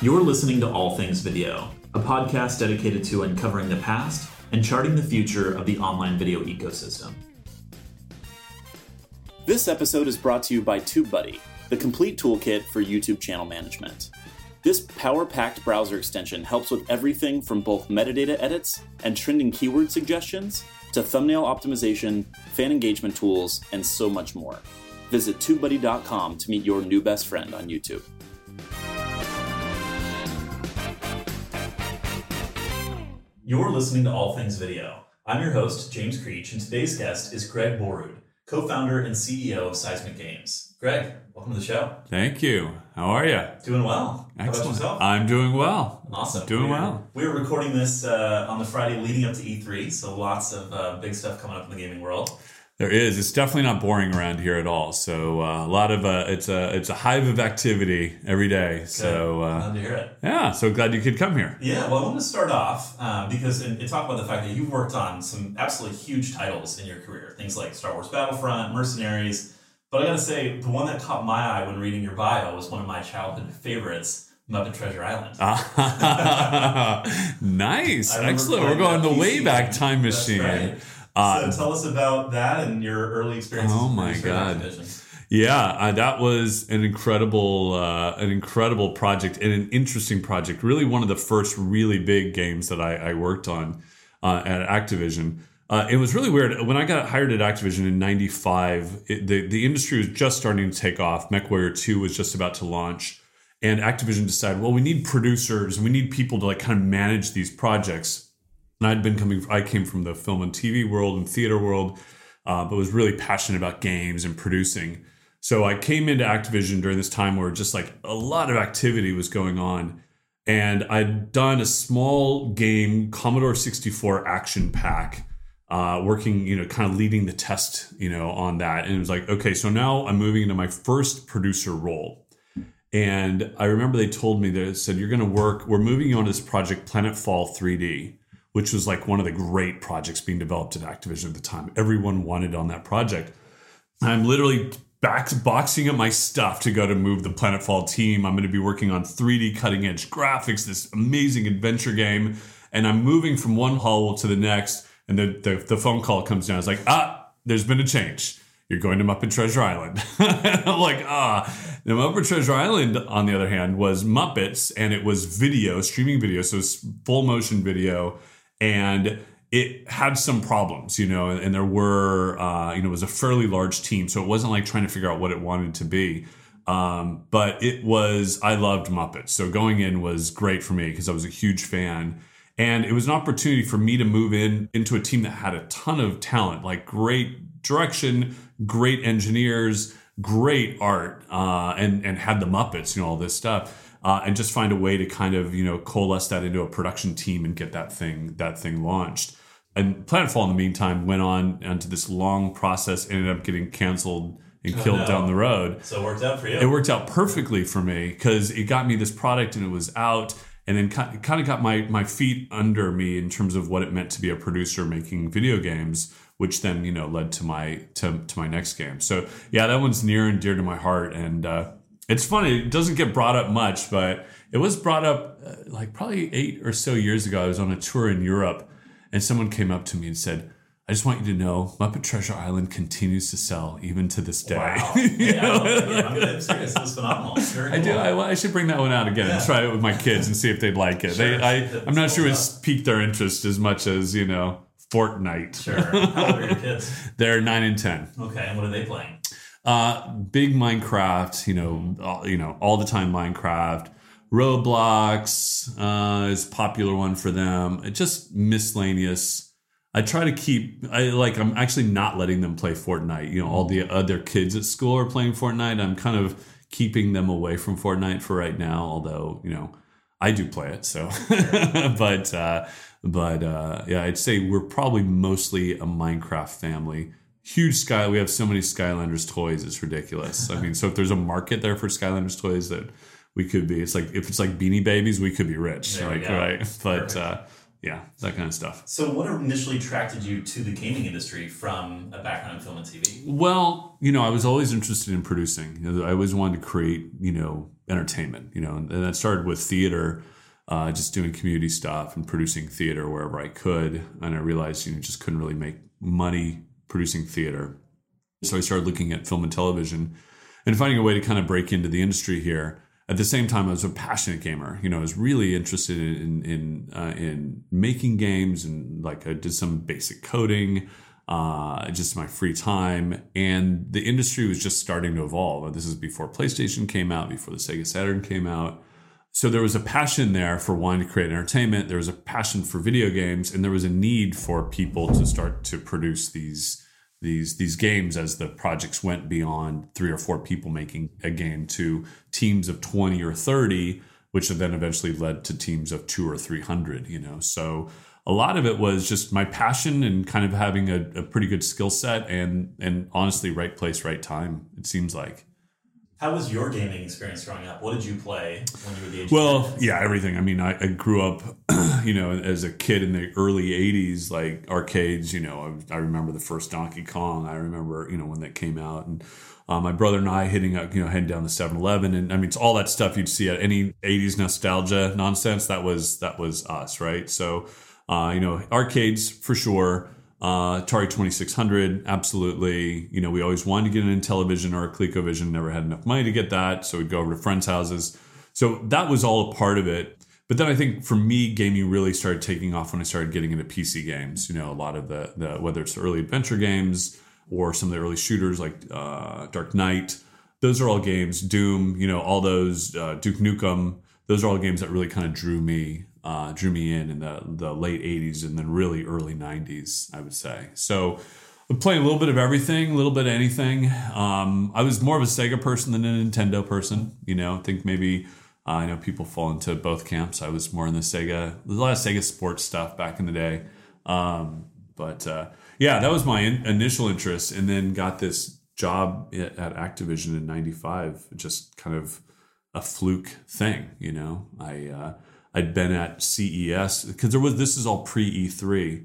You're listening to All Things Video, a podcast dedicated to uncovering the past and charting the future of the online video ecosystem. This episode is brought to you by TubeBuddy, the complete toolkit for YouTube channel management. This power packed browser extension helps with everything from both metadata edits and trending keyword suggestions to thumbnail optimization, fan engagement tools, and so much more. Visit TubeBuddy.com to meet your new best friend on YouTube. You're listening to All Things Video. I'm your host, James Creech, and today's guest is Greg Borrud, co founder and CEO of Seismic Games. Greg, welcome to the show. Thank you. How are you? Doing well. How about Excellent. yourself? I'm doing well. Awesome. Doing We're- well. We were recording this uh, on the Friday leading up to E3, so lots of uh, big stuff coming up in the gaming world. There is. It's definitely not boring around here at all. So uh, a lot of uh, it's a it's a hive of activity every day. So uh, Glad to hear it. yeah. So glad you could come here. Yeah, well, I want to start off uh, because and, and talk about the fact that you've worked on some absolutely huge titles in your career, things like Star Wars Battlefront, Mercenaries. But I gotta say, the one that caught my eye when reading your bio was one of my childhood favorites, Muppet Treasure Island. nice. Excellent. We're going the way back time machine. right. Uh, so tell us about that and your early experiences. Oh my God. Yeah, uh, that was an incredible, uh, an incredible project and an interesting project. Really, one of the first really big games that I, I worked on uh, at Activision. Uh, it was really weird when I got hired at Activision in '95. The the industry was just starting to take off. MechWarrior Two was just about to launch, and Activision decided, well, we need producers, we need people to like kind of manage these projects. And I'd been coming, I came from the film and TV world and theater world, uh, but was really passionate about games and producing. So I came into Activision during this time where just like a lot of activity was going on. And I'd done a small game, Commodore 64 action pack, uh, working, you know, kind of leading the test, you know, on that. And it was like, okay, so now I'm moving into my first producer role. And I remember they told me they said, you're going to work, we're moving you on this project, Planetfall 3D, which was like one of the great projects being developed at Activision at the time. Everyone wanted on that project. I'm literally back boxing up my stuff to go to move the Planetfall team. I'm going to be working on 3D cutting edge graphics, this amazing adventure game. And I'm moving from one hall to the next. And the, the, the phone call comes down. It's like, ah, there's been a change. You're going to Muppet Treasure Island. I'm like, ah. The Muppet Treasure Island, on the other hand, was Muppets and it was video, streaming video. So it's full motion video. And it had some problems, you know, and there were, uh, you know, it was a fairly large team. So it wasn't like trying to figure out what it wanted to be. Um, but it was, I loved Muppets. So going in was great for me because I was a huge fan. And it was an opportunity for me to move in into a team that had a ton of talent, like great direction, great engineers, great art, uh, and and had the Muppets, you know, all this stuff, uh, and just find a way to kind of you know coalesce that into a production team and get that thing that thing launched. And Planetfall, in the meantime, went on into this long process, ended up getting canceled and killed no. down the road So it worked out for you. it worked out perfectly for me because it got me this product and it was out and then kind of got my my feet under me in terms of what it meant to be a producer making video games which then you know led to my to, to my next game so yeah that one's near and dear to my heart and uh, it's funny it doesn't get brought up much but it was brought up uh, like probably eight or so years ago i was on a tour in europe and someone came up to me and said I just want you to know Muppet Treasure Island continues to sell even to this day. Wow. Yeah, know? I'm, I'm serious. It was phenomenal. Very I do. I, I should bring that one out again and try it with my kids and see if they'd like it. They, Sure. I, I'm not sure it's piqued their interest as much as you know Fortnite. Sure. How old are your kids? They're nine and ten. Okay, and what are they playing? Uh, big Minecraft. You know, all, you know, all the time Minecraft. Roblox uh, is popular one for them. It just miscellaneous. I try to keep. I like. I'm actually not letting them play Fortnite. You know, all the other kids at school are playing Fortnite. I'm kind of keeping them away from Fortnite for right now. Although you know, I do play it. So, but uh, but uh, yeah, I'd say we're probably mostly a Minecraft family. Huge sky. We have so many Skylanders toys. It's ridiculous. I mean, so if there's a market there for Skylanders toys that we could be, it's like if it's like Beanie Babies, we could be rich. There like right, but uh, yeah, that kind of stuff. So, what initially attracted you to the gaming industry from a background in film and TV? Well, you know, I was always interested in producing. You know, I always wanted to create, you know, entertainment, you know, and, and that started with theater, uh, just doing community stuff and producing theater wherever I could. And I realized, you know, just couldn't really make money producing theater. So I started looking at film and television and finding a way to kind of break into the industry here. At the same time, I was a passionate gamer. You know, I was really interested in in uh, in making games and like I did some basic coding uh, just my free time. And the industry was just starting to evolve. This is before PlayStation came out, before the Sega Saturn came out. So there was a passion there for wanting to create entertainment. There was a passion for video games, and there was a need for people to start to produce these these these games as the projects went beyond three or four people making a game to teams of 20 or 30 which then eventually led to teams of two or 300 you know so a lot of it was just my passion and kind of having a, a pretty good skill set and and honestly right place right time it seems like how was your gaming experience growing up what did you play when you were the age well yeah everything i mean I, I, grew up you know as a kid in the early 80s like arcades you know I, I remember the first donkey kong i remember you know when that came out and uh, my brother and I hitting up, you know, heading down the 7-Eleven, and I mean, it's all that stuff you'd see at any '80s nostalgia nonsense. That was that was us, right? So, uh, you know, arcades for sure. Uh, Atari 2600, absolutely. You know, we always wanted to get an Intellivision or a ColecoVision, never had enough money to get that. So we'd go over to friends' houses. So that was all a part of it. But then I think for me, gaming really started taking off when I started getting into PC games. You know, a lot of the, the whether it's early adventure games or some of the early shooters like uh, Dark Knight, those are all games. Doom, you know, all those uh, Duke Nukem, those are all games that really kind of drew me uh, drew me in in the, the late 80s and then really early 90s, I would say. So I'm playing a little bit of everything, a little bit of anything. Um, I was more of a Sega person than a Nintendo person. You know, I think maybe uh, I know people fall into both camps. I was more in the Sega, there's a lot of Sega sports stuff back in the day. Um, but uh, yeah, that was my in- initial interest, and then got this job at, at Activision in '95. Just kind of a fluke thing, you know. I uh, I'd been at CES because there was this is all pre E3,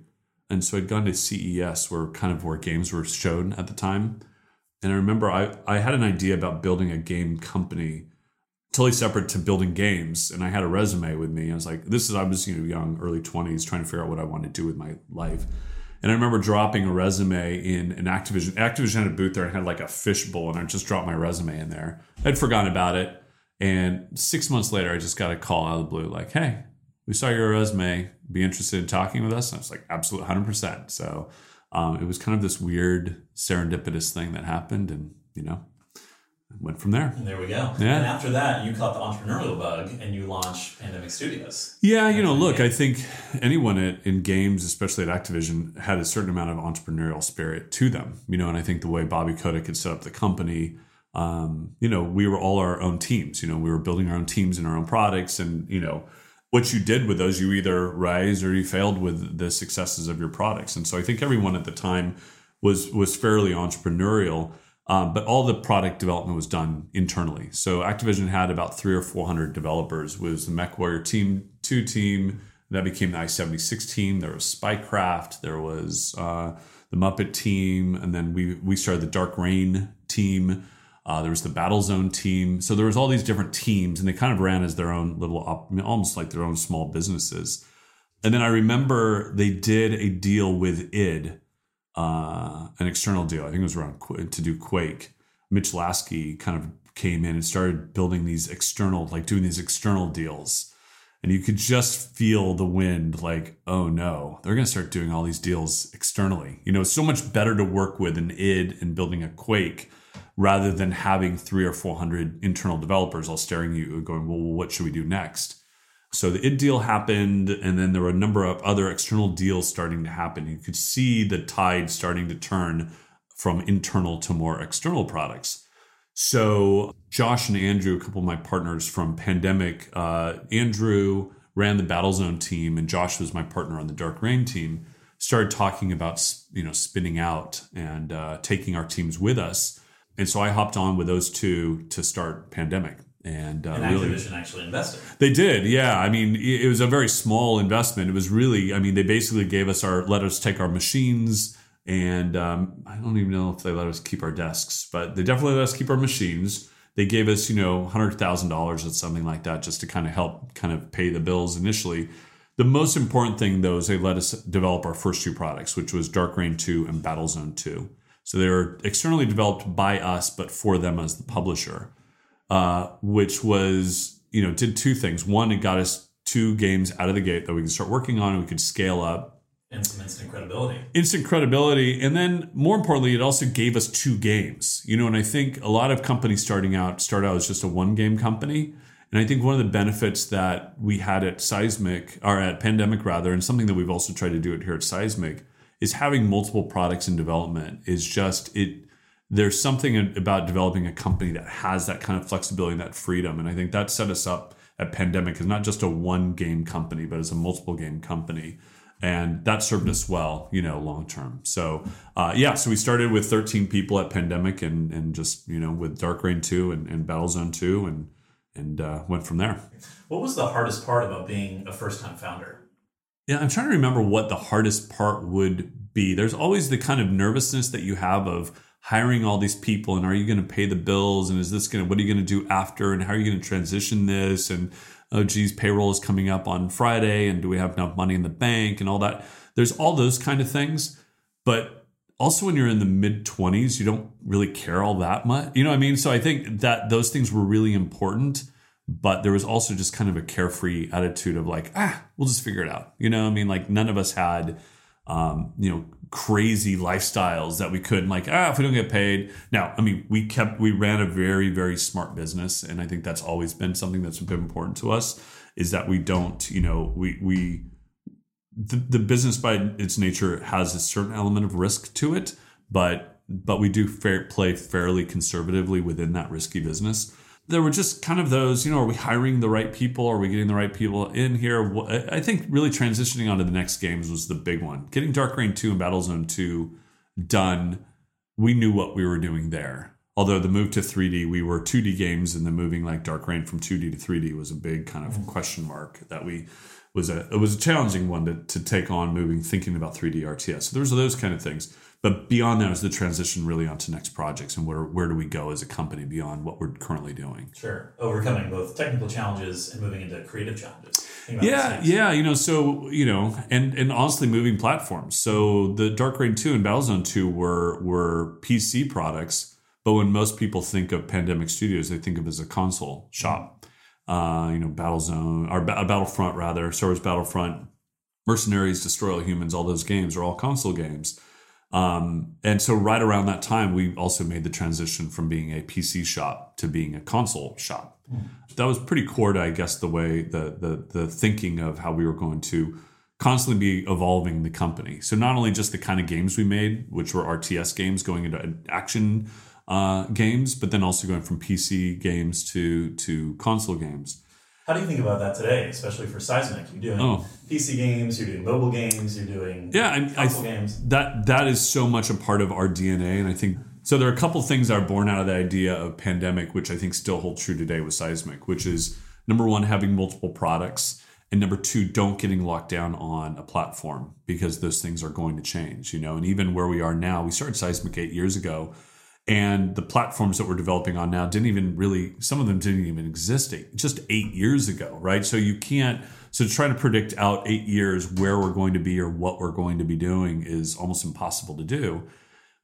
and so I'd gone to CES where kind of where games were shown at the time. And I remember I, I had an idea about building a game company totally separate to building games. And I had a resume with me. I was like, this is, I was, you know, young, early 20s, trying to figure out what I wanted to do with my life. And I remember dropping a resume in an Activision. Activision had a booth there and had like a fishbowl, and I just dropped my resume in there. I'd forgotten about it. And six months later, I just got a call out of the blue like, hey, we saw your resume. Be interested in talking with us? And I was like, absolutely, 100%. So um, it was kind of this weird serendipitous thing that happened. And, you know, went from there. And there we go. Yeah. And after that, you caught the entrepreneurial bug and you launched Pandemic Studios. Yeah, you know, look, I think anyone at, in games, especially at Activision, had a certain amount of entrepreneurial spirit to them. You know, and I think the way Bobby Kotick had set up the company um, you know, we were all our own teams. You know, we were building our own teams and our own products, and you know, what you did with those, you either rise or you failed with the successes of your products. And so I think everyone at the time was was fairly entrepreneurial. Um, but all the product development was done internally. So Activision had about three or four hundred developers. It was the MechWarrior Team Two team that became the i76 team. There was Spycraft. There was uh, the Muppet team, and then we we started the Dark Reign team. Uh, there was the Battlezone team. So there was all these different teams, and they kind of ran as their own little, op- almost like their own small businesses. And then I remember they did a deal with id, uh, an external deal. I think it was around to do Quake. Mitch Lasky kind of came in and started building these external, like doing these external deals. And you could just feel the wind like, oh no, they're going to start doing all these deals externally. You know, it's so much better to work with an id and building a Quake rather than having three or 400 internal developers all staring at you going, well, what should we do next? So the id deal happened, and then there were a number of other external deals starting to happen. You could see the tide starting to turn from internal to more external products. So Josh and Andrew, a couple of my partners from Pandemic, uh, Andrew ran the Battlezone team, and Josh was my partner on the Dark Reign team. Started talking about you know spinning out and uh, taking our teams with us and so I hopped on with those two to start Pandemic. And, uh, and Activision really, actually invested. They did, yeah. I mean, it was a very small investment. It was really, I mean, they basically gave us our, let us take our machines, and um, I don't even know if they let us keep our desks, but they definitely let us keep our machines. they gave us you know hundred thousand dollars or something like that just to kind of help kind of pay the bills initially. The most important thing though is they let us develop our first two products, which was Dark Reign 2 and Battlezone 2. So they were externally developed by us, but for them as the publisher, uh, which was you know did two things. One, it got us two games out of the gate that we could start working on and we could scale up and some instant credibility. Instant credibility. And then more importantly, it also gave us two games. You know, and I think a lot of companies starting out start out as just a one game company. And I think one of the benefits that we had at Seismic, or at Pandemic rather, and something that we've also tried to do it here at Seismic, is having multiple products in development is just it there's something about developing a company that has that kind of flexibility and that freedom. And I think that set us up at Pandemic as not just a one game company, but as a multiple game company and that served us well, you know, long term. So, uh, yeah, so we started with 13 people at Pandemic, and and just you know with Dark Reign 2 and, and Battlezone 2, and and uh, went from there. What was the hardest part about being a first time founder? Yeah, I'm trying to remember what the hardest part would be. There's always the kind of nervousness that you have of hiring all these people, and are you going to pay the bills, and is this going to what are you going to do after, and how are you going to transition this, and oh geez payroll is coming up on friday and do we have enough money in the bank and all that. There's all those kind of things but also when you're in the mid 20s you don't really care all that much. You know what i mean? So i think that those things were really important but there was also just kind of a carefree attitude of like ah we'll just figure it out. You know i mean? Like none of us had um, you know crazy lifestyles that we couldn't like ah if we don't get paid. Now i mean we kept we ran a very very smart business and i think that's always been something that's been important to us is that we don't you know we we the, the business by its nature has a certain element of risk to it but but we do fair, play fairly conservatively within that risky business there were just kind of those, you know, are we hiring the right people? Are we getting the right people in here? I think really transitioning onto the next games was the big one. Getting Dark Reign 2 and Battlezone 2 done, we knew what we were doing there. Although the move to 3D, we were 2D games, and the moving like Dark Reign from 2D to 3D was a big kind of mm. question mark that we was a it was a challenging one to, to take on moving thinking about 3D RTS. So there's those kind of things but beyond that is the transition really onto next projects and where where do we go as a company beyond what we're currently doing? Sure. Overcoming both technical challenges and moving into creative challenges. Yeah yeah you know so you know and and honestly moving platforms. So the dark reign 2 and battlezone 2 were were pc products but when most people think of pandemic studios they think of it as a console shop. Uh, you know battlezone or battlefront rather star wars battlefront mercenaries destroy all humans all those games are all console games um, and so right around that time, we also made the transition from being a PC shop to being a console shop. Mm. That was pretty core to, I guess, the way the, the the thinking of how we were going to constantly be evolving the company. So not only just the kind of games we made, which were RTS games going into action uh, games, but then also going from PC games to to console games. How do you think about that today, especially for Seismic? You're doing oh. PC games, you're doing mobile games, you're doing yeah, I, console I, games. That that is so much a part of our DNA, and I think so. There are a couple things that are born out of the idea of pandemic, which I think still hold true today with Seismic, which is number one, having multiple products, and number two, don't getting locked down on a platform because those things are going to change. You know, and even where we are now, we started Seismic eight years ago and the platforms that we're developing on now didn't even really some of them didn't even exist eight, just eight years ago right? So you can't so trying to predict out eight years where we're going to be or what we're going to be doing is almost impossible to do.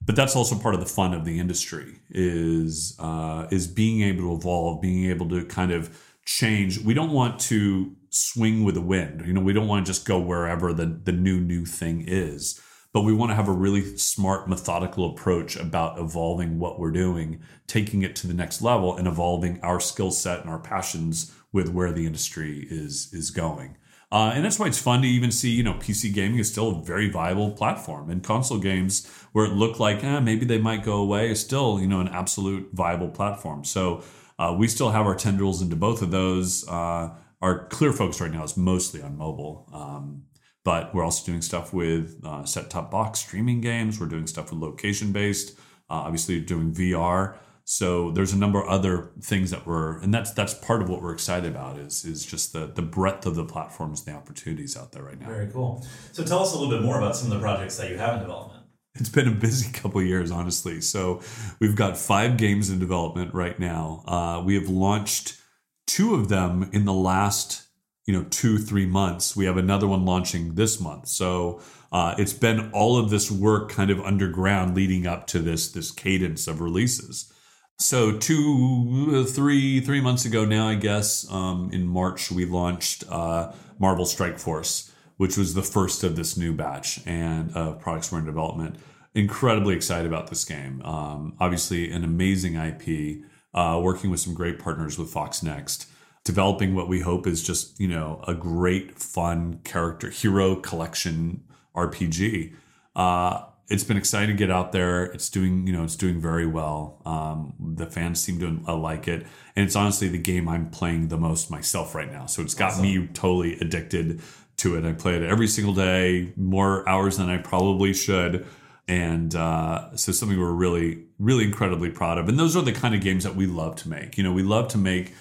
But that's also part of the fun of the industry is uh, is being able to evolve being able to kind of change. We don't want to swing with the wind. You know we don't want to just go wherever the the new new thing is but we want to have a really smart, methodical approach about evolving what we're doing, taking it to the next level, and evolving our skill set and our passions with where the industry is is going. Uh, and that's why it's fun to even see, you know, PC gaming is still a very viable platform, and console games where it looked like eh, maybe they might go away is still, you know, an absolute viable platform. So uh, we still have our tendrils into both of those. Uh, our clear focus right now is mostly on mobile. Um, but we're also doing stuff with uh, set top box streaming games. We're doing stuff with location based, uh, obviously doing VR. So there's a number of other things that we're, and that's that's part of what we're excited about is is just the the breadth of the platforms, and the opportunities out there right now. Very cool. So tell us a little bit more about some of the projects that you have in development. it's been a busy couple years, honestly. So we've got five games in development right now. Uh, we have launched two of them in the last, you know, two three months. We have another one launching this month. So uh, it's been all of this work kind of underground leading up to this this cadence of releases. So two, three, three months ago now, I guess, um, in March we launched uh, Marvel Strike Force, which was the first of this new batch and uh, products we're in development. Incredibly excited about this game. Um, obviously, an amazing IP. Uh, working with some great partners with FoxNext, developing what we hope is just you know a great, fun character hero collection RPG. Uh, it's been exciting to get out there. It's doing, you know, it's doing very well. Um, the fans seem to uh, like it, and it's honestly the game I'm playing the most myself right now. So it's got awesome. me totally addicted to it. I play it every single day, more hours than I probably should, and uh, so something we're really, really incredibly proud of. And those are the kind of games that we love to make. You know, we love to make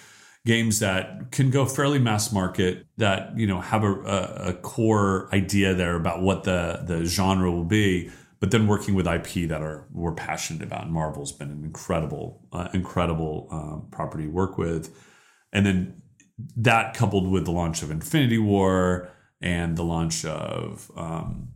games that can go fairly mass market that you know have a, a, a core idea there about what the the genre will be but then working with IP that are we're passionate about. And Marvel's been an incredible, uh, incredible um, property to work with, and then that coupled with the launch of Infinity War and the launch of um,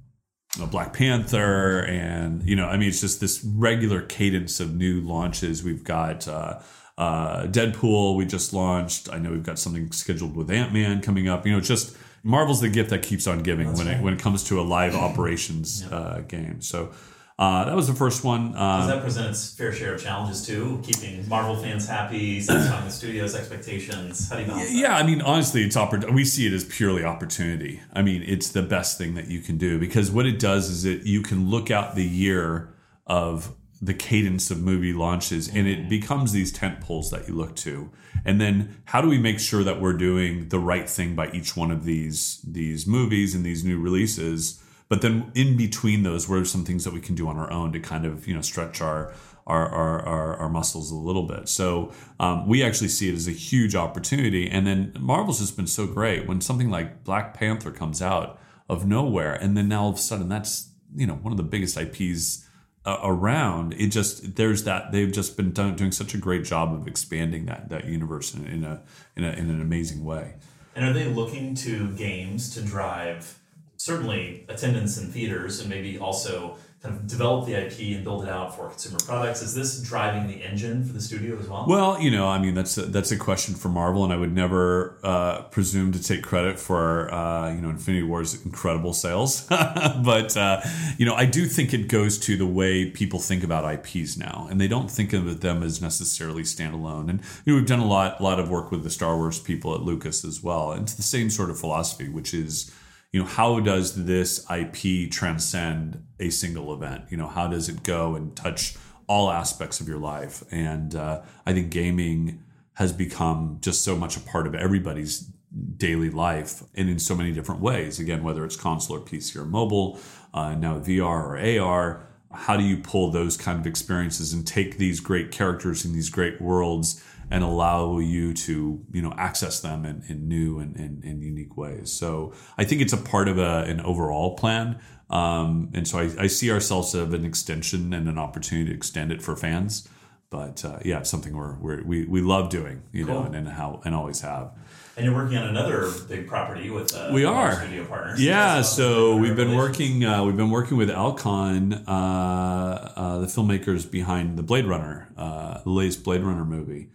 Black Panther, and you know, I mean, it's just this regular cadence of new launches. We've got. Uh, uh, Deadpool, we just launched. I know we've got something scheduled with Ant Man coming up. You know, just Marvel's the gift that keeps on giving That's when right. it when it comes to a live operations yeah. uh, game. So uh, that was the first one. Uh, Does that present its fair share of challenges too? Keeping Marvel fans happy, satisfying the studio's expectations. How do you balance yeah, that? I mean, honestly, it's oppor- We see it as purely opportunity. I mean, it's the best thing that you can do because what it does is it you can look out the year of the cadence of movie launches and it mm-hmm. becomes these tent poles that you look to. And then how do we make sure that we're doing the right thing by each one of these these movies and these new releases? But then in between those what are some things that we can do on our own to kind of you know stretch our our our, our, our muscles a little bit? So um, we actually see it as a huge opportunity. And then marvel's just been so great. When something like black panther comes out of nowhere and then now all of a sudden that's you know one of the biggest ips uh, around it just there's that they've just been done, doing such a great job of expanding that that universe in, in a, in a in an amazing way. And are they looking to games to drive certainly attendance in theaters and maybe also kind of develop the IP and build it out for consumer products? Is this driving the engine for the studio as well? Well, you know, I mean, that's a, that's a question for Marvel, and I would never uh, presume to take credit for uh, you know Infinity War's incredible sales, but uh, you know, I do think it goes to the way people think about IPs now, and they don't think of them as necessarily standalone. And you know, we've done a lot lot of work with the Star Wars people at Lucas as well, and it's the same sort of philosophy, which is you know how does this ip transcend a single event? You know how does it go and touch all aspects of your life? And uh, i think gaming has become just so much a part of everybody's daily life and in so many different ways. Again whether it's console or pc or mobile uh, now vr or ar how do you pull those kind of experiences and take these great characters in these great worlds and allow you to you know access them in, in new and, and, and, unique ways so i think it's a part of a, an overall plan um, and so I, I, see ourselves as an extension and an opportunity to extend it for fans but uh, yeah it's something we're, we're, we we love doing you cool. know and, and how and always have and you're working on another big property with uh, we are studio partners. Yeah, so we've been working. Uh, we've been working with Alcon, uh, uh, the filmmakers behind the Blade Runner, uh, the latest Blade Runner movie,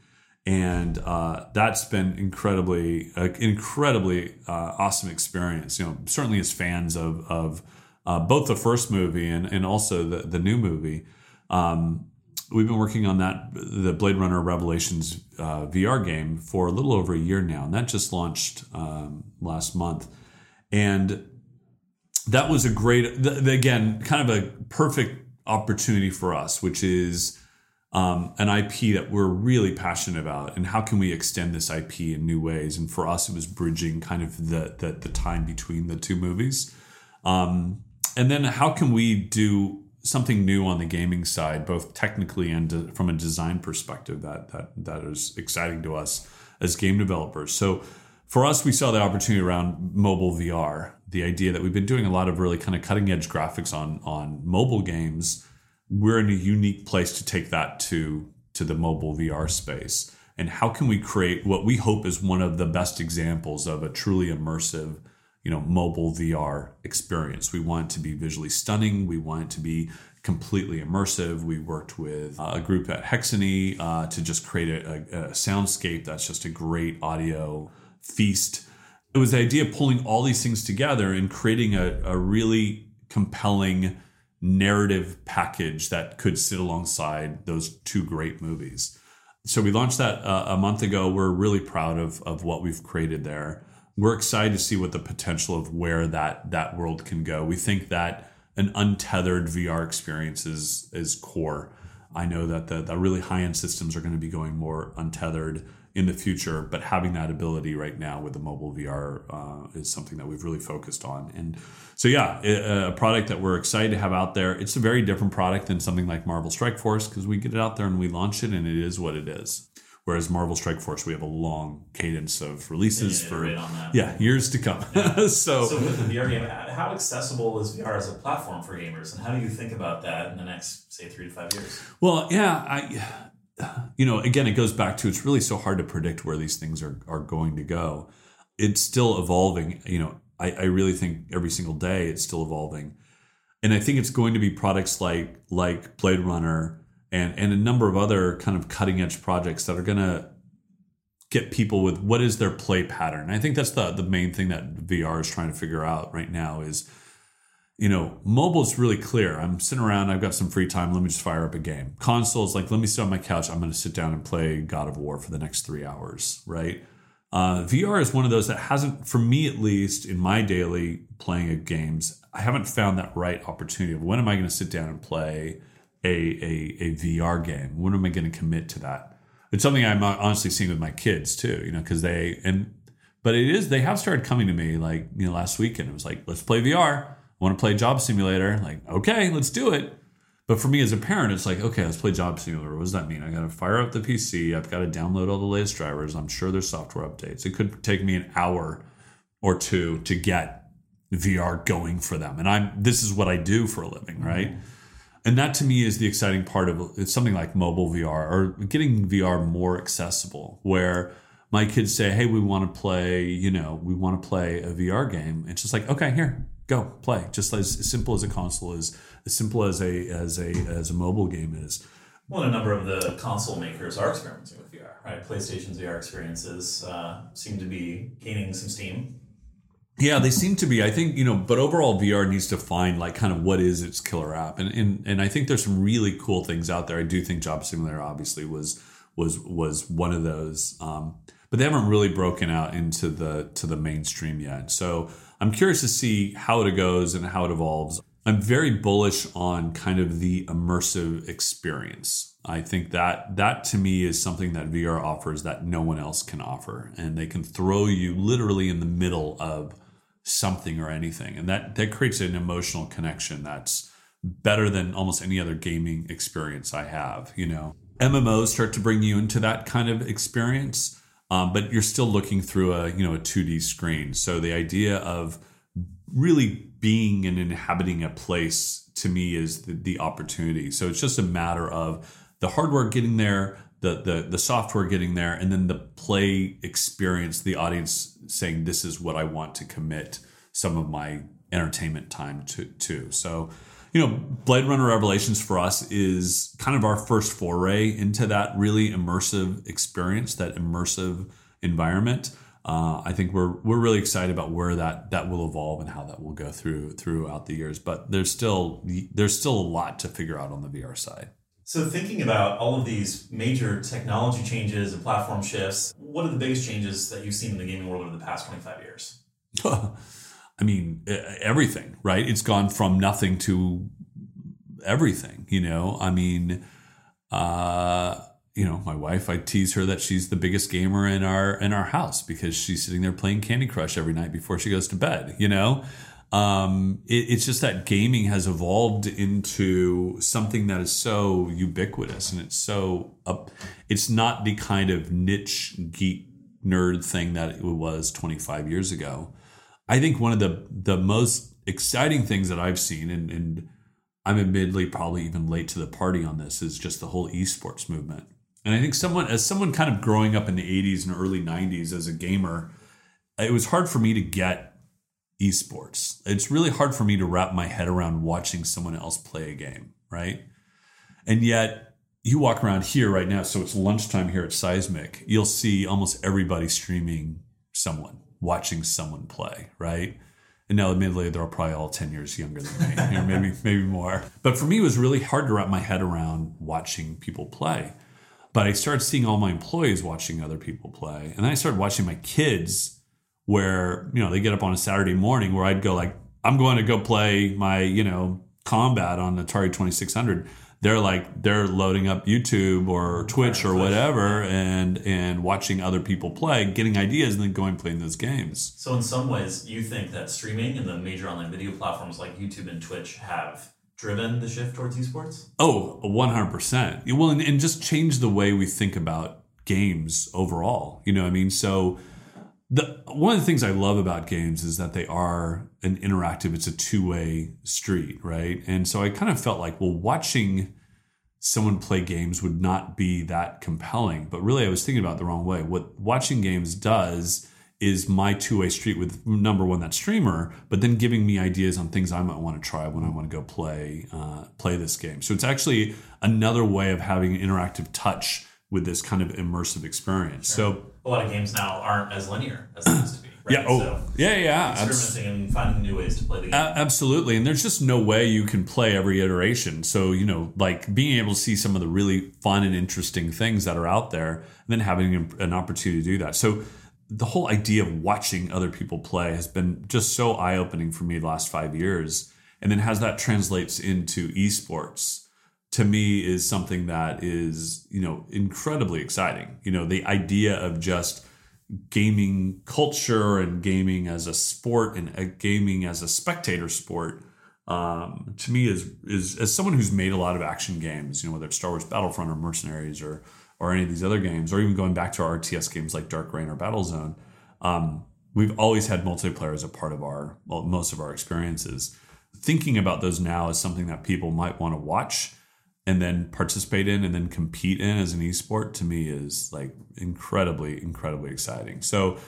and uh, that's been incredibly uh, incredibly uh, awesome experience you know certainly as fans of of uh, both the first movie and, and also the, the new movie. Um, we've been working on that the blade runner revelations uh, vr game for a little over a year now and that just launched um, last month. And that was a great again kind of a perfect opportunity for us which is um, an IP that we're really passionate about, and how can we extend this IP in new ways? And for us, it was bridging kind of the the, the time between the two movies, um, and then how can we do something new on the gaming side, both technically and de- from a design perspective that that that is exciting to us as game developers. So for us, we saw the opportunity around mobile VR. The idea that we've been doing a lot of really kind of cutting edge graphics on on mobile games. We're in a unique place to take that to to the mobile VR space. And how can we create what we hope is one of the best examples of a truly immersive, you know, mobile VR experience? We want it to be visually stunning. We want it to be completely immersive. We worked with uh, a group at Hexany uh, to just create a, a, soundscape that's just a great audio feast. It was the idea of pulling all these things together and creating a, a really compelling narrative package that could sit alongside those two great movies. So we launched that uh, a month ago. We're really proud of of what we've created there. We're excited to see what the potential of where that that world can go. We think that an untethered VR experience is is core. I know that the, the really high end systems are going to be going more untethered in the future, but having that ability right now with the mobile VR uh, is something that we've really focused on. And so, yeah, a, a product that we're excited to have out there. It's a very different product than something like Marvel Strike Force because we get it out there and we launch it, and it is what it is. Whereas Marvel Strike Force, we have a long cadence of releases for yeah years to come. Yeah. so, so with the VR game, how accessible is VR as a platform for gamers, and how do you think about that in the next say three to five years? Well, yeah, I you know, again, it goes back to it's really so hard to predict where these things are are going to go. It's still evolving. You know, I, I really think every single day it's still evolving, and I think it's going to be products like like Blade Runner and and a number of other kind of cutting edge projects that are going to get people with what is their play pattern. I think that's the the main thing that VR is trying to figure out right now is you know, mobile is really clear. I'm sitting around, I've got some free time, let me just fire up a game. Consoles, like, let me sit on my couch, I'm going to sit down and play God of War for the next three hours, right? Uh, VR is one of those that hasn't, for me at least, in my daily playing of games, I haven't found that right opportunity of when am I going to sit down and play a, a, a VR game? When am I going to commit to that? It's something I'm honestly seeing with my kids too, you know, because they, and, but it is, they have started coming to me like, you know, last weekend, it was like, let's play VR want to play Job Simulator? Like, okay, let's do it. But for me as a parent, it's like, okay, let's play Job Simulator. What does that mean? I got to fire up the PC. I've got to download all the latest drivers. I'm sure there's software updates. It could take me an hour or two to get VR going for them. And I'm this is what I do for a living, right? Mm-hmm. And that to me is the exciting part of it's something like mobile VR or getting VR more accessible where my kids say, "Hey, we want to play, you know, we want to play a VR game." It's just like, "Okay, here go play. Just as, as simple as a console is as simple as a as a as a mobile game is. Well a number of the console makers are experimenting with vr right? Playstation's vr experiences uh, seem to be gaining some steam. Yeah they seem to be. I think you know but overall vr needs to find like kind of what is its killer app. And and, and i think there's some really cool things out there. I do think job simulator obviously was was was one of those um, but they haven't really broken out into the to the mainstream yet. So I'm curious to see how it goes and how it evolves. I'm very bullish on kind of the immersive experience. I think that that to me is something that VR offers that no one else can offer. And they can throw you literally in the middle of something or anything. And that that creates an emotional connection that's better than almost any other gaming experience I have, you know. MMOs start to bring you into that kind of experience um, but you're still looking through a you know a 2D screen. So the idea of really being and inhabiting a place to me is the, the opportunity. So it's just a matter of the hardware getting there, the, the the software getting there, and then the play experience, the audience saying this is what I want to commit some of my entertainment time to to. So you know, Blade Runner Revelations for us is kind of our first foray into that really immersive experience, that immersive environment. Uh, I think we're we're really excited about where that that will evolve and how that will go through throughout the years. But there's still there's still a lot to figure out on the VR side. So thinking about all of these major technology changes and platform shifts, what are the biggest changes that you've seen in the gaming world over the past 25 years? I mean, everything, right? It's gone from nothing to everything, you know? I mean, uh, you know, my wife, I tease her that she's the biggest gamer in our in our house because she's sitting there playing Candy Crush every night before she goes to bed, you know? Um, it, it's just that gaming has evolved into something that is so ubiquitous and it's so up, it's not the kind of niche geek nerd thing that it was 25 years ago. I think one of the the most exciting things that I've seen, and, and I'm admittedly probably even late to the party on this, is just the whole esports movement. And I think someone, as someone kind of growing up in the 80s and early 90s as a gamer, it was hard for me to get esports. It's really hard for me to wrap my head around watching someone else play a game, right? And yet, you walk around here right now, so it's lunchtime here at Seismic, you'll see almost everybody streaming someone, watching someone play, right? And now, admittedly, they're probably all 10 years younger than me, maybe, maybe more. But for me, it was really hard to wrap my head around watching people play. But I started seeing all my employees watching other people play. And then I started watching my kids where, you know, they get up on a Saturday morning where I'd go like, I'm going to go play my, you know, combat on Atari 2600 they're like they're loading up YouTube or Twitch or whatever and and watching other people play, getting ideas, and then going and playing those games. So in some ways, you think that streaming and the major online video platforms like YouTube and Twitch have driven the shift towards esports? Oh, 100%. Well, and, and just change the way we think about games overall. You know what I mean? So the one of the things I love about games is that they are an interactive, it's a two-way street, right? And so I kind of felt like, well, watching someone play games would not be that compelling. But really I was thinking about the wrong way. What watching games does is my two-way street with number one that streamer, but then giving me ideas on things I might want to try when I want to go play uh, play this game. So it's actually another way of having interactive touch with this kind of immersive experience. Sure. So a lot of games now aren't as linear as they used to be. Right? Yeah. Oh, so yeah, yeah. Experimenting and finding new ways to play the game. Uh, absolutely. And there's just no way you can play every iteration. So, you know, like being able to see some of the really fun and interesting things that are out there and then having an opportunity to do that. So, the whole idea of watching other people play has been just so eye opening for me the last five years. And then as that translates into esports, to me is something that is you know incredibly exciting. You know the idea of just gaming culture and gaming as a sport and a gaming as a spectator sport um, to me is is as someone who's made a lot of action games you know whether it's star wars battlefront or mercenaries or or any of these other games or even going back to our rts games like dark reign or battlezone um, we've always had multiplayer as a part of our well, most of our experiences. Thinking about those now is something that people might want to watch and then participate in and then compete in as an esport to me is like incredibly incredibly exciting. So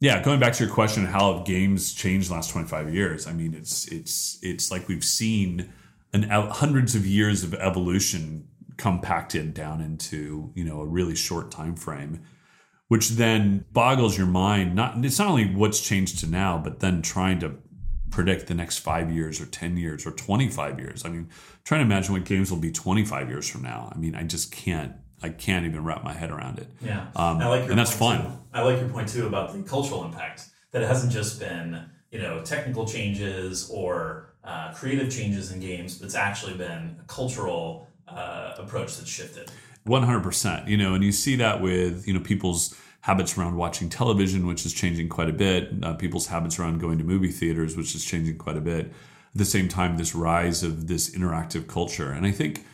yeah going back to your question how have games changed the last 25 years i mean it's it's it's like we've seen an hundreds of years of evolution compacted down into you know a really short time frame which then boggles your mind not it's not only what's changed to now but then trying to predict the next five years or 10 years or 25 years. I mean, trying to imagine what games will be 25 years from now. I mean, I just can't, I can't even wrap my head around it. Yeah. Um, I like your and that's fun. Too. I like your point too about the cultural impact that it hasn't just been, you know, technical changes or uh, creative changes in games, but it's actually been a cultural uh, approach that's shifted. 100%. You know, and you see that with, you know, people's, habits around watching television, which is changing quite a bit, uh, people's habits around going to movie theaters, which is changing quite a bit. At the same time, this rise of this interactive culture. And I think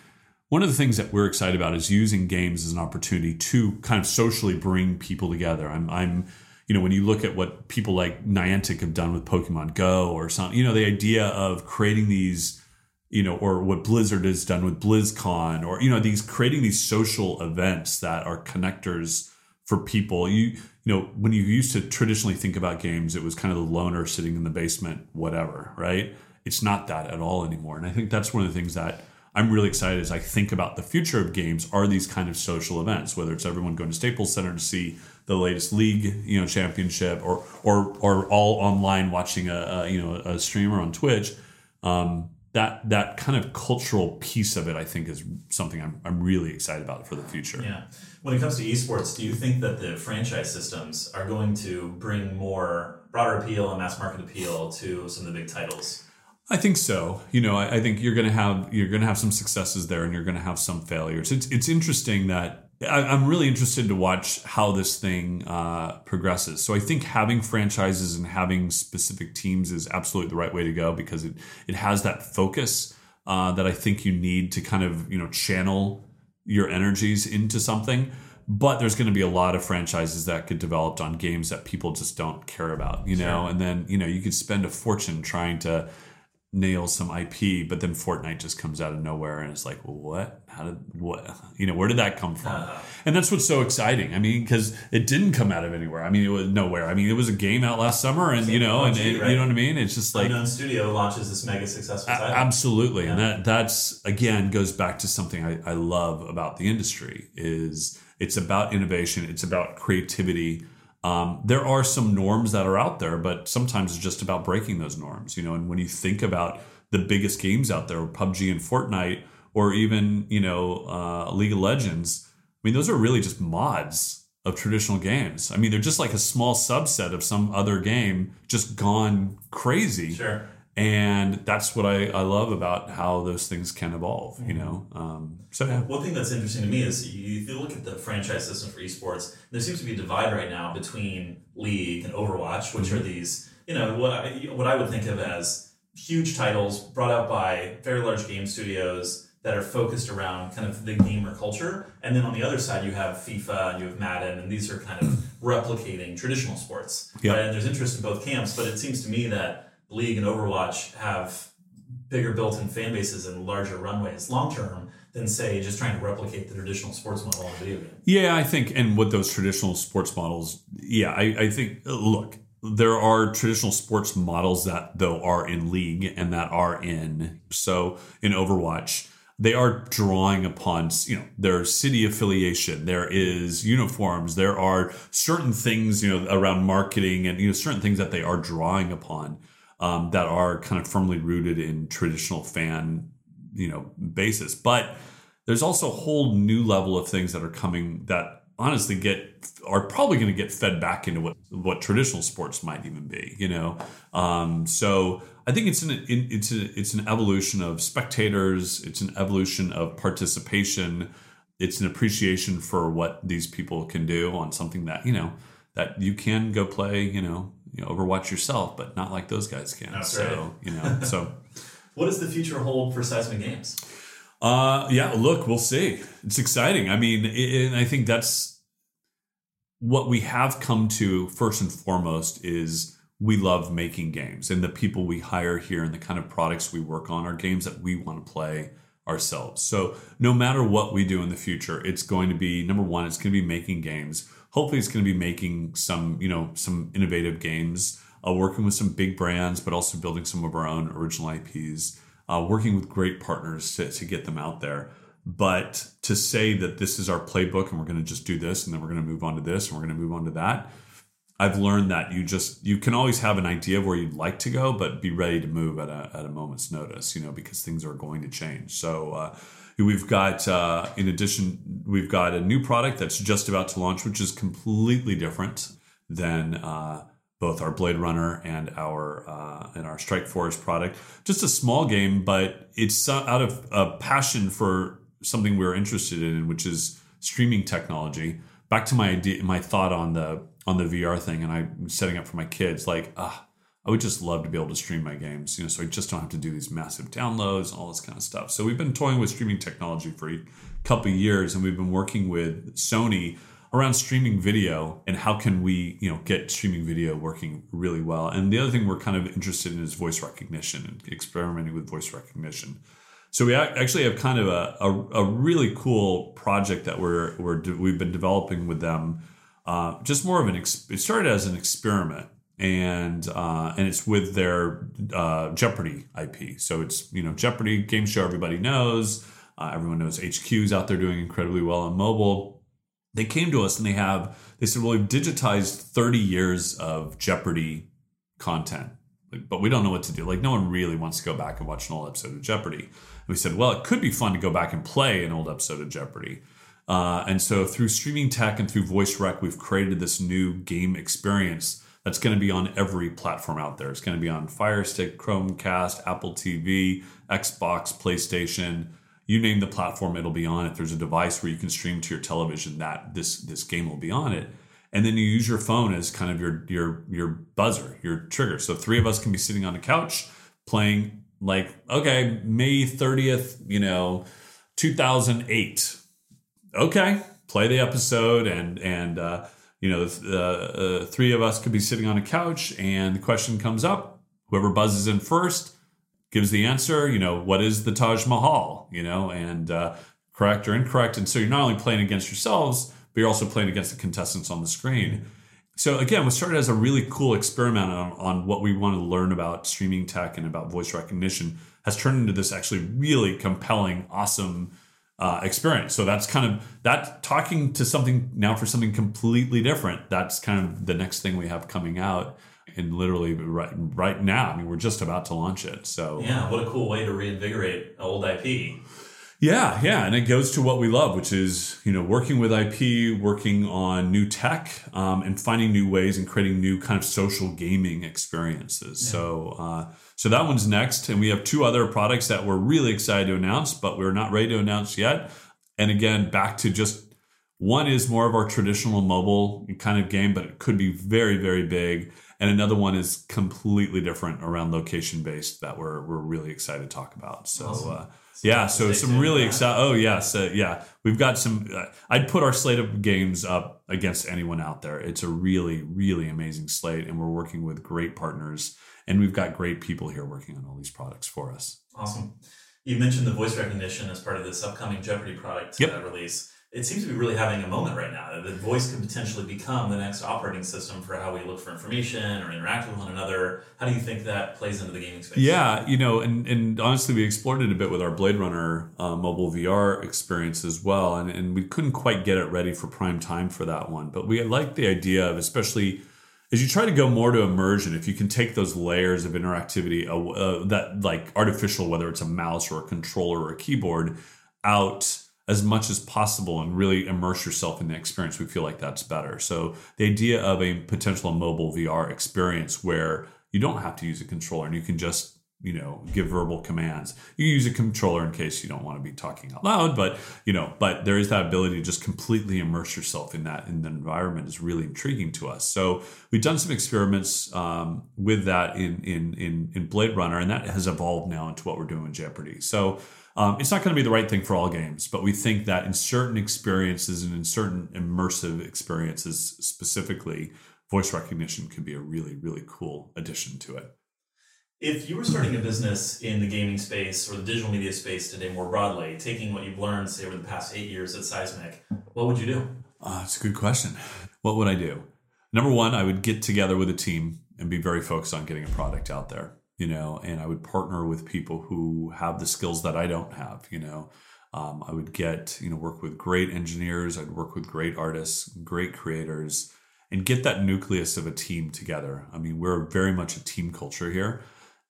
one of the things that we're excited about is using games as an opportunity to kind of socially bring people together. I'm, I'm you know, when you look at what people like Niantic have done with Pokemon Go or something, you know, the idea of creating these, you know, or what Blizzard has done with BlizzCon, or you know, these creating these social events that are connectors for people. You you know when you used to traditionally think about games, it was kind of the loner sitting in the basement, whatever, right? It's not that at all anymore, and I think that's one of the things that I'm really excited as I think about the future of games are these kind of social events, whether it's everyone going to Staples Center to see the latest league, you know, championship, or or or all online watching a, a you know a streamer on Twitch. Um, that that kind of cultural piece of it, I think, is something I'm I'm really excited about for the future. Yeah. When it comes to esports, do you think that the franchise systems are going to bring more broader appeal and mass market appeal to some of the big titles? I think so. You know, I, I think you're going to have you're going to have some successes there, and you're going to have some failures. It's it's interesting that I, am really interested to watch how this thing uh, progresses. So I think having franchises and having specific teams is absolutely the right way to go because it it has that focus uh, that I think you need to kind of you know channel your energies into something. but there's going to be a lot of franchises that get developed on games that people just don't care about, you know. And then you know you could spend a fortune trying to nail some IP, but then Fortnite just comes out of nowhere and it's like, well, what? How did what? You know, where did that come from? Uh, And that's what's so exciting. I mean, because it didn't come out of anywhere. I mean, it was nowhere. I mean, it was a game out last summer, and you know, and, right? you know what I mean. It's just like Unknown Studio launches this mega successful title. absolutely, and that that's again goes back to something I, I love about the industry is it's about innovation. It's about creativity. Um, there are some norms that are out there, but sometimes it's just about breaking those norms. You know, and when you think about the biggest games out there, PUBG and Fortnite, or even you know uh, League of Legends. I mean, those are really just mods of traditional games. I mean, they're just like a small subset of some other game just gone crazy. Sure. And that's what I, I love about how those things can evolve, you know? Um, so, yeah. One thing that's interesting to me is you, if you look at the franchise system for esports, there seems to be a divide right now between League and Overwatch, which are these, you know, what I, what I would think of as huge titles brought out by very large game studios that are focused around kind of the gamer culture. And then on the other side, you have FIFA and you have Madden, and these are kind of replicating traditional sports. Yeah. Right? And there's interest in both camps, but it seems to me that League and Overwatch have bigger built-in fan bases and larger runways long term than say just trying to replicate the traditional sports model a video game. Yeah, I think, and with those traditional sports models, yeah, I, I think, uh, look, there are traditional sports models that, though, are in League and that are in, so in Overwatch, they are drawing upon, you know, their city affiliation, there is uniforms, there are certain things, you know, around marketing and, you know, certain things that they are drawing upon um, that are kind of firmly rooted in traditional fan, you know, basis. But there's also a whole new level of things that are coming that honestly get are probably going to get fed back into what what traditional sports might even be you know um, so i think it's an it's a, it's an evolution of spectators it's an evolution of participation it's an appreciation for what these people can do on something that you know that you can go play you know you know overwatch yourself but not like those guys can That's so right. you know so What does the future hold for Seismic Games? Uh, yeah, look, we'll see. It's exciting. I mean, i- and I think that's what we have come to first and foremost is we love making games and the people we hire here and the kind of products we work on are games that we want to play ourselves. So no matter what we do in the future, it's going to be number one, it's going to be making games. Hopefully it's going to be making some, you know, some innovative games, uh, working with some big brands, but also building some of our own original IPs, uh, working with great partners to, to get them out there. But to say that this is our playbook and we're going to just do this and then we're going to move on to this and we're going to move on to that, I've learned that you just you can always have an idea of where you'd like to go, but be ready to move at a at a moment's notice, you know, because things are going to change. So uh, we've got uh, in addition we've got a new product that's just about to launch, which is completely different than uh, both our Blade Runner and our uh, and our Strike Force product. Just a small game, but it's out of a passion for something we we're interested in, which is streaming technology. Back to my idea, my thought on the on the VR thing, and I'm setting up for my kids. Like, ah, I would just love to be able to stream my games, you know, so I just don't have to do these massive downloads and all this kind of stuff. So we've been toying with streaming technology for a couple of years, and we've been working with Sony around streaming video and how can we, you know, get streaming video working really well. And the other thing we're kind of interested in is voice recognition and experimenting with voice recognition. So we actually have kind of a, a, a really cool project that we're, we're we've been developing with them. Uh, just more of an it started as an experiment and uh, and it's with their uh, Jeopardy IP. So it's you know Jeopardy game show everybody knows. Uh, everyone knows HQ's out there doing incredibly well on mobile. They came to us and they have they said, well, we've digitized 30 years of Jeopardy content, but we don't know what to do. Like no one really wants to go back and watch an old episode of Jeopardy. And we said, well, it could be fun to go back and play an old episode of Jeopardy. Uh, and so through streaming tech and through voice rec, we've created this new game experience that's going to be on every platform out there. It's going to be on Fire Stick, Chromecast, Apple TV, Xbox, PlayStation. You name the platform, it'll be on it. There's a device where you can stream to your television that this this game will be on it. And then you use your phone as kind of your your your buzzer, your trigger. So three of us can be sitting on a couch playing like, okay, May 30th, you know, 2008 okay play the episode and and uh, you know the uh, three of us could be sitting on a couch and the question comes up. Whoever buzzes in first gives the answer you know what is the taj mahal you know and uh, correct or incorrect. And so you're not only playing against yourselves but you're also playing against the contestants on the screen. So again, we started as a really cool experiment on, on what we want to learn about streaming tech and about voice recognition has turned into this actually really compelling, awesome uh, experience. So that's kind of that talking to something now for something completely different. That's kind of the next thing we have coming out. And literally right right now, I mean, we're just about to launch it. So yeah, what a cool way to reinvigorate old IP. Yeah, yeah, and it goes to what we love, which is you know working with IP, working on new tech, um, and finding new ways and creating new kind of social gaming experiences. Yeah. So, uh, so that one's next, and we have two other products that we're really excited to announce, but we're not ready to announce yet. And again, back to just one is more of our traditional mobile kind of game, but it could be very, very big. And another one is completely different around location based that we're we're really excited to talk about. So. Awesome. Uh, yeah, so some really exciting. Oh yes, uh, yeah, we've got some. Uh, I'd put our slate of games up against anyone out there. It's a really, really amazing slate, and we're working with great partners, and we've got great people here working on all these products for us. Awesome. You mentioned the voice recognition as part of this upcoming Jeopardy product yep. uh, release it seems to be really having a moment right now. The voice could potentially become the next operating system for how we look for information or interact with one another. How do you think that plays into the gaming space? Yeah, you know, and, and honestly, we explored it a bit with our Blade Runner uh, mobile VR experience as well, and, and we couldn't quite get it ready for prime time for that one. But we like the idea of, especially as you try to go more to immersion, if you can take those layers of interactivity, uh, uh, that like artificial, whether it's a mouse or a controller or a keyboard, out as much as possible and really immerse yourself in the experience, we feel like that's better. So the idea of a potential mobile VR experience where you don't have to use a controller and you can just you know give verbal commands. You use a controller in case you don't want to be talking out loud but you know but there is that ability to just completely immerse yourself in that in the environment is really intriguing to us. So we've done some experiments um, with that in, in in in blade runner and that has evolved now into what we're doing in jeopardy. So um, it's not going to be the right thing for all games, but we think that in certain experiences and in certain immersive experiences specifically, voice recognition could be a really, really cool addition to it. If you were starting a business in the gaming space or the digital media space today more broadly, taking what you've learned, say, over the past eight years at Seismic, what would you do? Uh, that's a good question. What would I do? Number one, I would get together with a team and be very focused on getting a product out there you know, and I would partner with people who have the skills that I don't have, you know. Um, I would get, you know, work with great engineers, I'd work with great artists, great creators, and get that nucleus of a team together. I mean, we're very much a team culture here,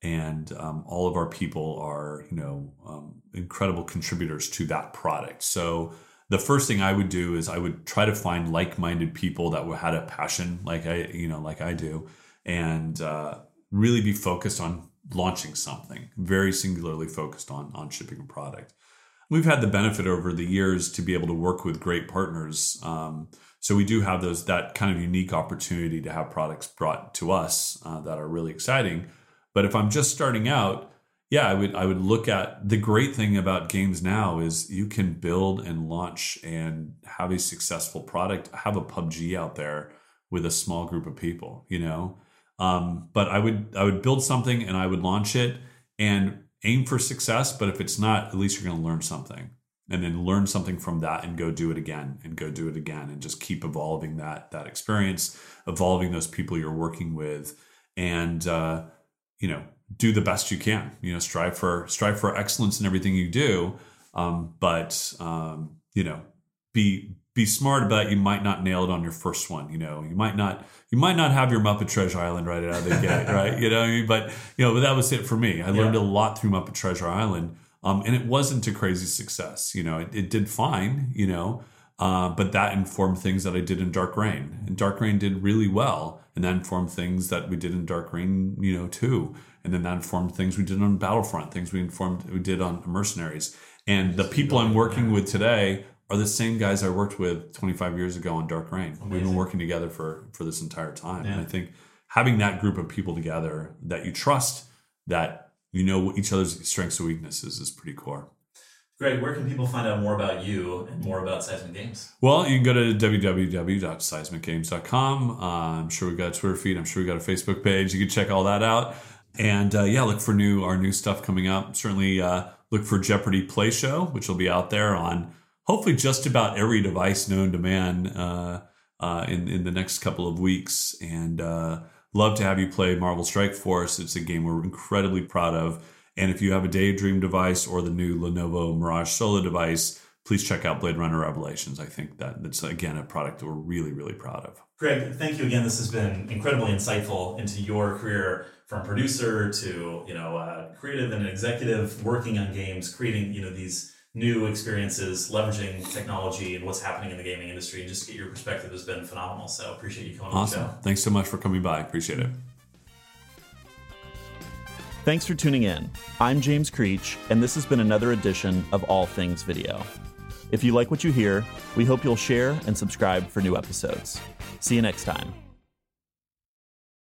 and um, all of our people are, you know, um, incredible contributors to that product. So, the first thing I would do is I would try to find like-minded people that had a passion, like I, you know, like I do, and uh, really be focused on launching something, very singularly focused on on shipping a product. We've had the benefit over the years to be able to work with great partners. Um, so we do have those that kind of unique opportunity to have products brought to us uh, that are really exciting. But if I'm just starting out, yeah, I would I would look at the great thing about games now is you can build and launch and have a successful product, have a PUBG out there with a small group of people, you know. Um, but I would I would build something and I would launch it and aim for success. But if it's not, at least you're going to learn something, and then learn something from that and go do it again and go do it again and just keep evolving that that experience, evolving those people you're working with, and uh, you know do the best you can. You know, strive for strive for excellence in everything you do, um, but um, you know be be smart about it. you might not nail it on your first one you know? You might not you might not have your muppet treasure island right out of the gate right? You know but you know but that was it for me. I learned a lot through muppet treasure island um, and it wasn't a crazy success you know? It, it did fine you know? Uh, but that informed things that i did in Dark Reign and Dark Reign did really well and that informed things that we did in Dark Reign you know too. And then that informed things we did on battlefront things we informed we did on mercenaries. And the people i'm working with today are the same guys I worked with 25 years ago on Dark Reign. Amazing. We've been working together for for this entire time. Yeah. And I think having that group of people together that you trust, that you know each other's strengths and weaknesses is pretty core. Greg, where can people find out more about you and more about Seismic Games? Well, you can go to www.seismicgames.com. Uh, I'm sure we've got a Twitter feed. I'm sure we've got a Facebook page. You can check all that out. And uh, yeah, look for new our new stuff coming up. Certainly uh, look for Jeopardy Play Show, which will be out there on hopefully just about every device known to man uh, uh, in in the next couple of weeks. And uh, love to have you play Marvel Strike Force. It's a game we're incredibly proud of. And if you have a Daydream device or the new Lenovo Mirage Solo device, please check out Blade Runner Revelations. I think that that's again a product that we're really really proud of. Greg, thank you again. This has been incredibly insightful into your career from producer to you know uh, creative and executive, working on games, creating you know these new experiences, leveraging technology and what's happening in the gaming industry, and just get your perspective has been phenomenal. So appreciate you coming awesome. on the show. Thanks so much for coming by. Appreciate it. Thanks for tuning in. I'm James Creech, and this has been another edition of All Things Video. If you like what you hear, we hope you'll share and subscribe for new episodes. See you next time.